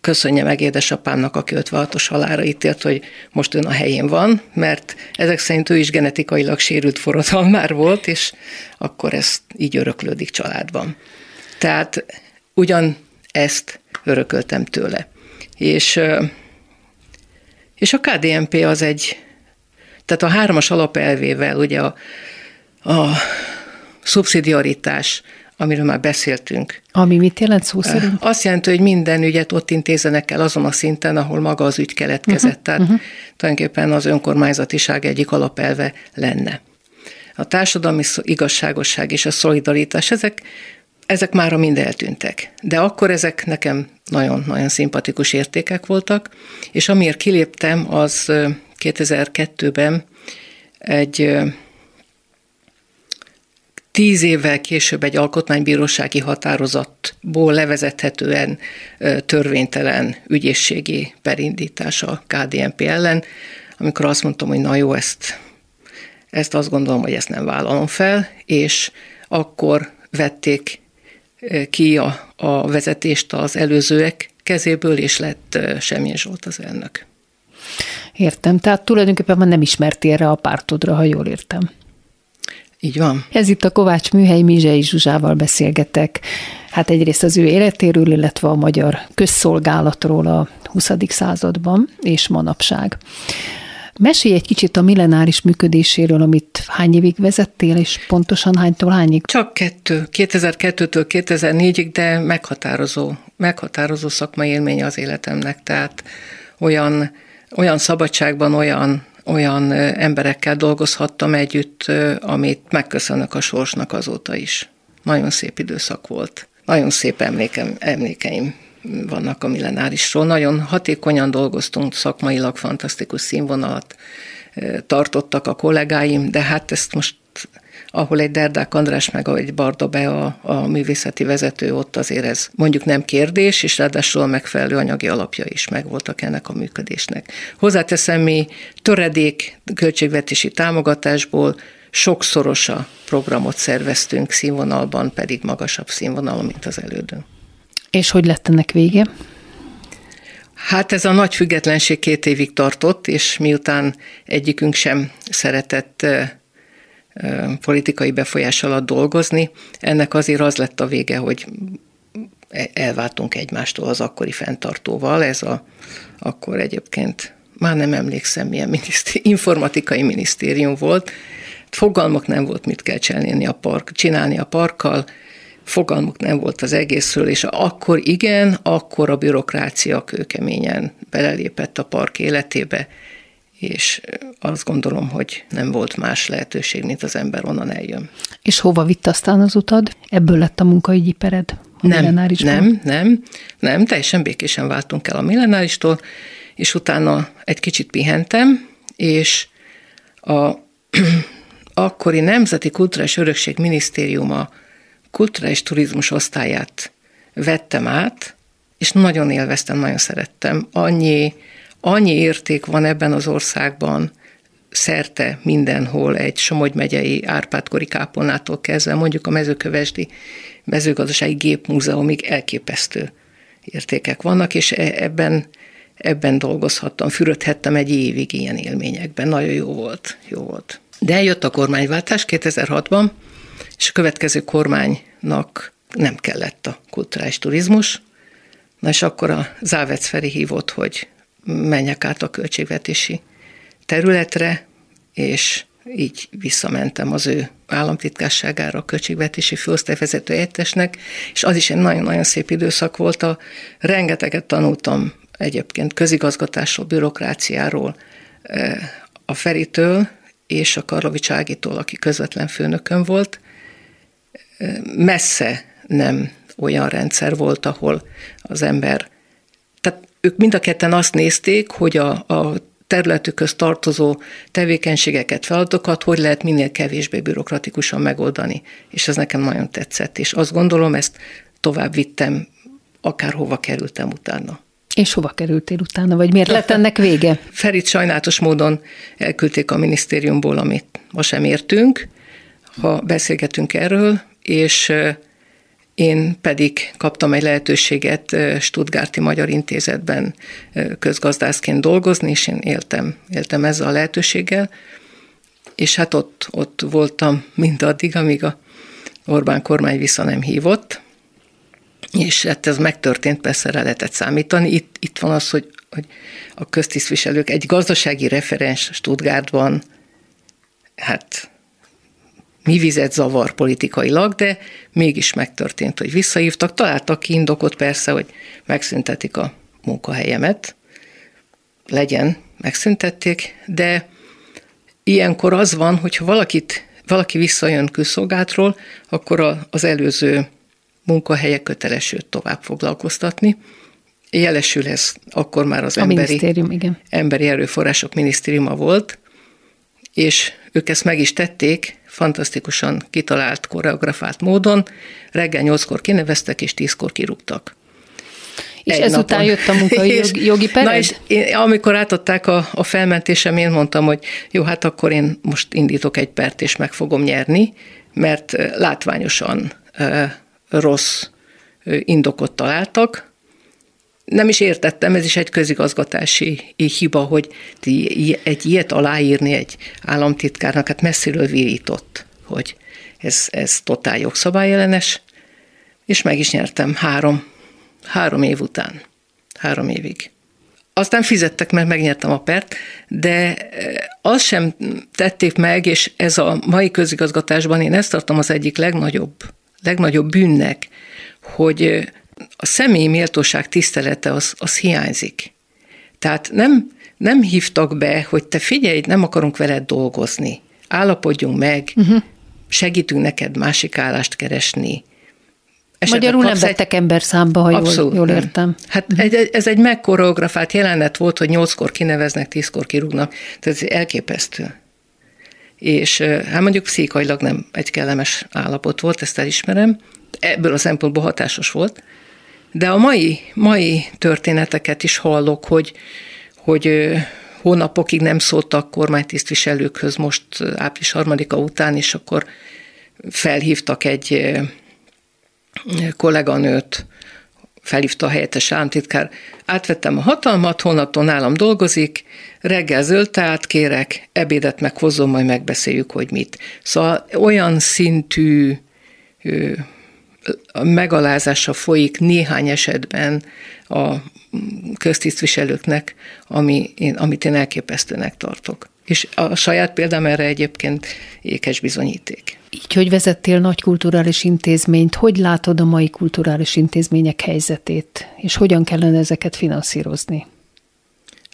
köszönje meg édesapámnak, aki 56-os halára ítélt, hogy most ön a helyén van, mert ezek szerint ő is genetikailag sérült forradalmár volt, és akkor ez így öröklődik családban. Tehát ugyan ezt örököltem tőle. És, és a KDNP az egy, tehát a hármas alapelvével ugye a, a szubszidiaritás, amiről már beszéltünk. Ami mit jelent szó szerint? Azt jelenti, hogy minden ügyet ott intézenek el azon a szinten, ahol maga az ügy keletkezett. Uh-huh, Tehát uh-huh. tulajdonképpen az önkormányzatiság egyik alapelve lenne. A társadalmi igazságosság és a szolidaritás, ezek, ezek már mind eltűntek. De akkor ezek nekem nagyon-nagyon szimpatikus értékek voltak, és amiért kiléptem, az 2002-ben egy tíz évvel később egy alkotmánybírósági határozatból levezethetően törvénytelen ügyészségi perindítás a KDNP ellen, amikor azt mondtam, hogy na jó, ezt, ezt azt gondolom, hogy ezt nem vállalom fel, és akkor vették ki a, a vezetést az előzőek kezéből, és lett Semjén Zsolt az elnök. Értem, tehát tulajdonképpen már nem ismertél erre a pártodra, ha jól értem. Így van. Ez itt a Kovács Műhely Mizsei Zsuzsával beszélgetek. Hát egyrészt az ő életéről, illetve a magyar közszolgálatról a 20. században és manapság. Mesélj egy kicsit a millenáris működéséről, amit hány évig vezettél, és pontosan hánytól hányig? Csak kettő, 2002-től 2004-ig, de meghatározó, meghatározó szakmai élmény az életemnek, tehát olyan, olyan szabadságban, olyan olyan emberekkel dolgozhattam együtt, amit megköszönök a sorsnak azóta is. Nagyon szép időszak volt. Nagyon szép emlékem, emlékeim vannak a millenárisról. Nagyon hatékonyan dolgoztunk, szakmailag fantasztikus színvonalat tartottak a kollégáim, de hát ezt most ahol egy Derdák András meg egy Barda Be a, a művészeti vezető, ott azért ez mondjuk nem kérdés, és ráadásul a megfelelő anyagi alapja is megvoltak ennek a működésnek. Hozzáteszem, mi töredék költségvetési támogatásból sokszoros a programot szerveztünk, színvonalban pedig magasabb színvonal, mint az elődön. És hogy lett ennek vége? Hát ez a nagy függetlenség két évig tartott, és miután egyikünk sem szeretett politikai befolyás alatt dolgozni. Ennek azért az lett a vége, hogy elváltunk egymástól az akkori fenntartóval. Ez a, akkor egyébként már nem emlékszem, milyen minisztéri, informatikai minisztérium volt. Fogalmak nem volt, mit kell csinálni a, park, csinálni a parkkal, fogalmuk nem volt az egészről, és akkor igen, akkor a bürokrácia kőkeményen belelépett a park életébe, és azt gondolom, hogy nem volt más lehetőség, mint az ember onnan eljön. És hova vitt aztán az utad? Ebből lett a munkaügyi pered? A Nem, nem, nem, nem, teljesen békésen váltunk el a millenáristól, és utána egy kicsit pihentem, és a akkori Nemzeti Kulturális Örökség Minisztériuma kulturális turizmus osztályát vettem át, és nagyon élveztem, nagyon szerettem. Annyi, annyi érték van ebben az országban, szerte mindenhol egy Somogy megyei Árpádkori kápolnától kezdve, mondjuk a mezőkövesdi mezőgazdasági gépmúzeumig elképesztő értékek vannak, és e- ebben, ebben dolgozhattam, fürödhettem egy évig ilyen élményekben, nagyon jó volt, jó volt. De eljött a kormányváltás 2006-ban, és a következő kormánynak nem kellett a kulturális turizmus, na és akkor a Závec Feri hívott, hogy menjek át a költségvetési területre, és így visszamentem az ő államtitkásságára, a költségvetési főosztályvezető helyettesnek, és az is egy nagyon-nagyon szép időszak volt. A, rengeteget tanultam egyébként közigazgatásról, bürokráciáról, eh, a Feritől és a Karlovics Ágitól, aki közvetlen főnökön volt. Eh, Messze nem olyan rendszer volt, ahol az ember, ők mind a ketten azt nézték, hogy a, a területükhöz tartozó tevékenységeket, feladatokat hogy lehet minél kevésbé bürokratikusan megoldani. És ez nekem nagyon tetszett, és azt gondolom, ezt tovább vittem, akárhova kerültem utána. És hova kerültél utána, vagy miért lett ennek vége? Ferit sajnálatos módon elküldték a minisztériumból, amit ma sem értünk, ha beszélgetünk erről, és én pedig kaptam egy lehetőséget Stuttgarti Magyar Intézetben közgazdászként dolgozni, és én éltem, éltem ezzel a lehetőséggel, és hát ott, ott voltam mindaddig, amíg a Orbán kormány vissza nem hívott, és hát ez megtörtént, persze rá lehetett számítani. Itt, itt van az, hogy, hogy a köztisztviselők egy gazdasági referens Stuttgartban, hát mi vizet zavar politikailag, de mégis megtörtént, hogy visszahívtak. Találtak ki indokot persze, hogy megszüntetik a munkahelyemet. Legyen, megszüntették, de ilyenkor az van, hogyha valakit, valaki visszajön külszolgátról, akkor az előző munkahelye köteles őt tovább foglalkoztatni. Jelesül ez akkor már az A emberi, igen. emberi erőforrások minisztériuma volt, és ők ezt meg is tették, fantasztikusan kitalált, koreografált módon. Reggel nyolckor kineveztek, és tízkor kirúgtak. És Egy ezután napon. jött a munkai És- jogi, pered? Na és én, amikor átadták a, a felmentésem, én mondtam, hogy jó, hát akkor én most indítok egy pert, és meg fogom nyerni, mert látványosan uh, rossz indokot találtak. Nem is értettem, ez is egy közigazgatási hiba, hogy egy ilyet aláírni egy államtitkárnak, hát messziről virított, hogy ez, ez totál jogszabályellenes, és meg is nyertem három, három év után. Három évig. Aztán fizettek, mert megnyertem a pert, de eh, azt sem tették meg, és ez a mai közigazgatásban én ezt tartom az egyik legnagyobb, legnagyobb bűnnek, hogy eh, a személyi méltóság tisztelete az, az hiányzik. Tehát nem, nem hívtak be, hogy te figyelj, nem akarunk veled dolgozni, állapodjunk meg, uh-huh. segítünk neked másik állást keresni. Esetleg Magyarul nem kapsz egy- vettek ember számba, ha jól, jól nem. értem. Hát egy, ez egy megkoreografált jelenet volt, hogy nyolckor kineveznek, tízkor kirúgnak, tehát ez elképesztő. És hát mondjuk pszichailag nem egy kellemes állapot volt, ezt elismerem, ebből a szempontból hatásos volt, de a mai, mai történeteket is hallok, hogy, hogy hónapokig nem szóltak kormánytisztviselőkhöz most április harmadika után, és akkor felhívtak egy kolléganőt, felhívta a helyettes államtitkár, átvettem a hatalmat, hónaptól nálam dolgozik, reggel zöld teát kérek, ebédet meghozom, majd megbeszéljük, hogy mit. Szóval olyan szintű megalázása folyik néhány esetben a köztisztviselőknek, ami én, amit én elképesztőnek tartok. És a saját példám erre egyébként ékes bizonyíték. Így, hogy vezettél nagy kulturális intézményt, hogy látod a mai kulturális intézmények helyzetét, és hogyan kellene ezeket finanszírozni?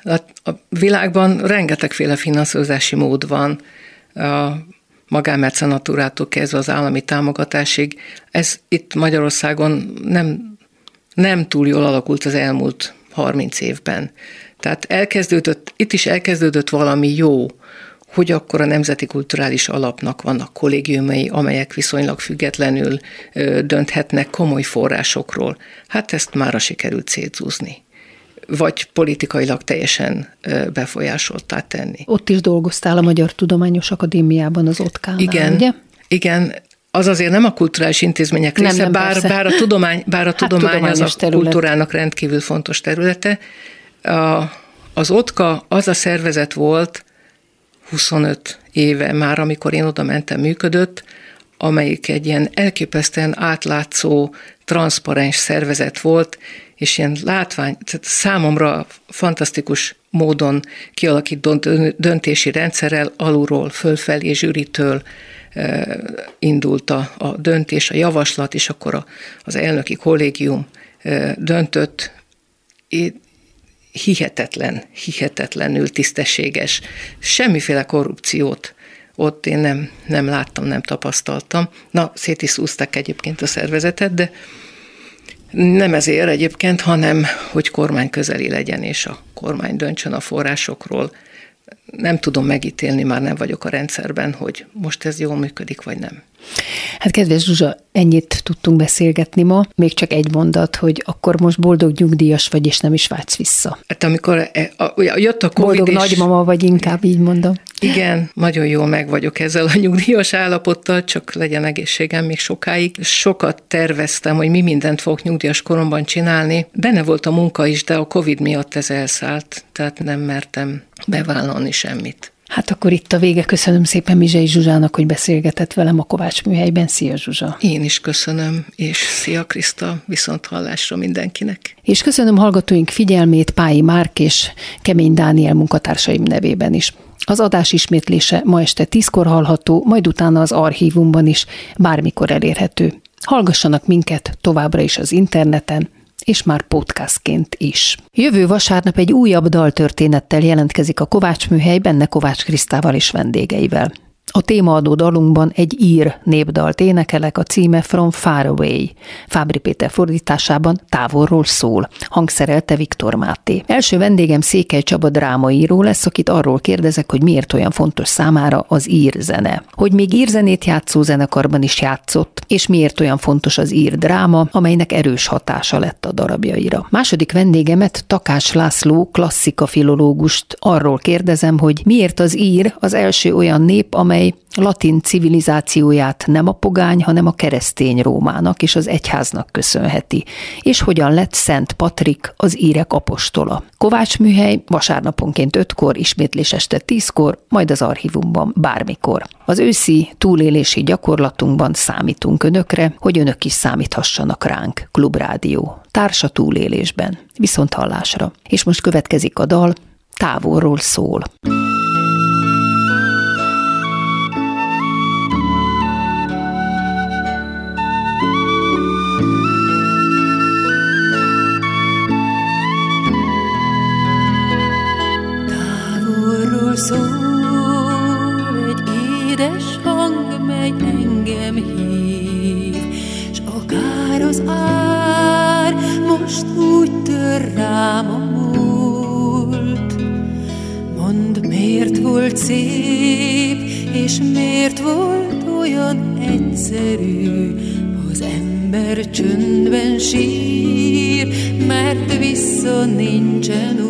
Hát a világban rengetegféle finanszírozási mód van. A magánmecenatúrától kezdve az állami támogatásig. Ez itt Magyarországon nem, nem túl jól alakult az elmúlt 30 évben. Tehát elkezdődött, itt is elkezdődött valami jó, hogy akkor a Nemzeti Kulturális Alapnak vannak kollégiumai, amelyek viszonylag függetlenül dönthetnek komoly forrásokról. Hát ezt mára sikerült szétszúzni vagy politikailag teljesen befolyásoltá tenni. Ott is dolgoztál a Magyar Tudományos Akadémiában, az ott igen, ugye? Igen, az azért nem a kulturális intézmények része, nem, nem, bár, bár, a tudomány, bár a hát tudomány az a terület. kultúrának rendkívül fontos területe. A, az OTKA az a szervezet volt, 25 éve már, amikor én oda mentem, működött, amelyik egy ilyen elképesztően átlátszó, transzparens szervezet volt, és ilyen látvány, tehát számomra fantasztikus módon kialakított döntési rendszerrel alulról, fölfelé, zsűritől e, indult a, a döntés, a javaslat, és akkor a, az elnöki kollégium e, döntött. Hihetetlen, hihetetlenül tisztességes. Semmiféle korrupciót ott én nem, nem láttam, nem tapasztaltam. Na, szét is szúzták egyébként a szervezetet, de nem ezért egyébként, hanem hogy kormány közeli legyen, és a kormány döntsön a forrásokról. Nem tudom megítélni, már nem vagyok a rendszerben, hogy most ez jól működik, vagy nem. Hát kedves Zsuzsa, ennyit tudtunk beszélgetni ma, még csak egy mondat, hogy akkor most boldog nyugdíjas vagy, és nem is vágysz vissza. Hát amikor e, a, jött a Covid Boldog és... nagymama vagy, inkább így mondom. Igen, nagyon jól meg vagyok ezzel a nyugdíjas állapottal, csak legyen egészségem még sokáig. Sokat terveztem, hogy mi mindent fogok nyugdíjas koromban csinálni. Benne volt a munka is, de a Covid miatt ez elszállt, tehát nem mertem bevállalni semmit. Hát akkor itt a vége. Köszönöm szépen Mizsei Zsuzsának, hogy beszélgetett velem a Kovács műhelyben. Szia Zsuzsa! Én is köszönöm, és szia Kriszta, viszont hallásra mindenkinek. És köszönöm hallgatóink figyelmét Pályi Márk és Kemény Dániel munkatársaim nevében is. Az adás ismétlése ma este tízkor hallható, majd utána az archívumban is bármikor elérhető. Hallgassanak minket továbbra is az interneten, és már podcastként is. Jövő vasárnap egy újabb daltörténettel jelentkezik a Kovács műhely benne Kovács Krisztával és vendégeivel. A témaadó dalunkban egy ír népdalt énekelek, a címe From Far Away. Fábri Péter fordításában távolról szól, hangszerelte Viktor Máté. Első vendégem Székely Csaba drámaíró lesz, akit arról kérdezek, hogy miért olyan fontos számára az ír zene. Hogy még zenét játszó zenekarban is játszott, és miért olyan fontos az ír dráma, amelynek erős hatása lett a darabjaira. Második vendégemet Takás László, klasszika filológust arról kérdezem, hogy miért az ír az első olyan nép, amely amely latin civilizációját nem a pogány, hanem a keresztény Rómának és az egyháznak köszönheti, és hogyan lett Szent Patrik az írek apostola. Kovács műhely vasárnaponként ötkor, ismétlés este tízkor, majd az archívumban bármikor. Az őszi túlélési gyakorlatunkban számítunk önökre, hogy önök is számíthassanak ránk. Klubrádió. Társa túlélésben. Viszont hallásra. És most következik a dal, távolról szól egyszerű, az ember csöndben sír, mert vissza nincsen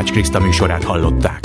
Kovács Kriszta műsorát hallották.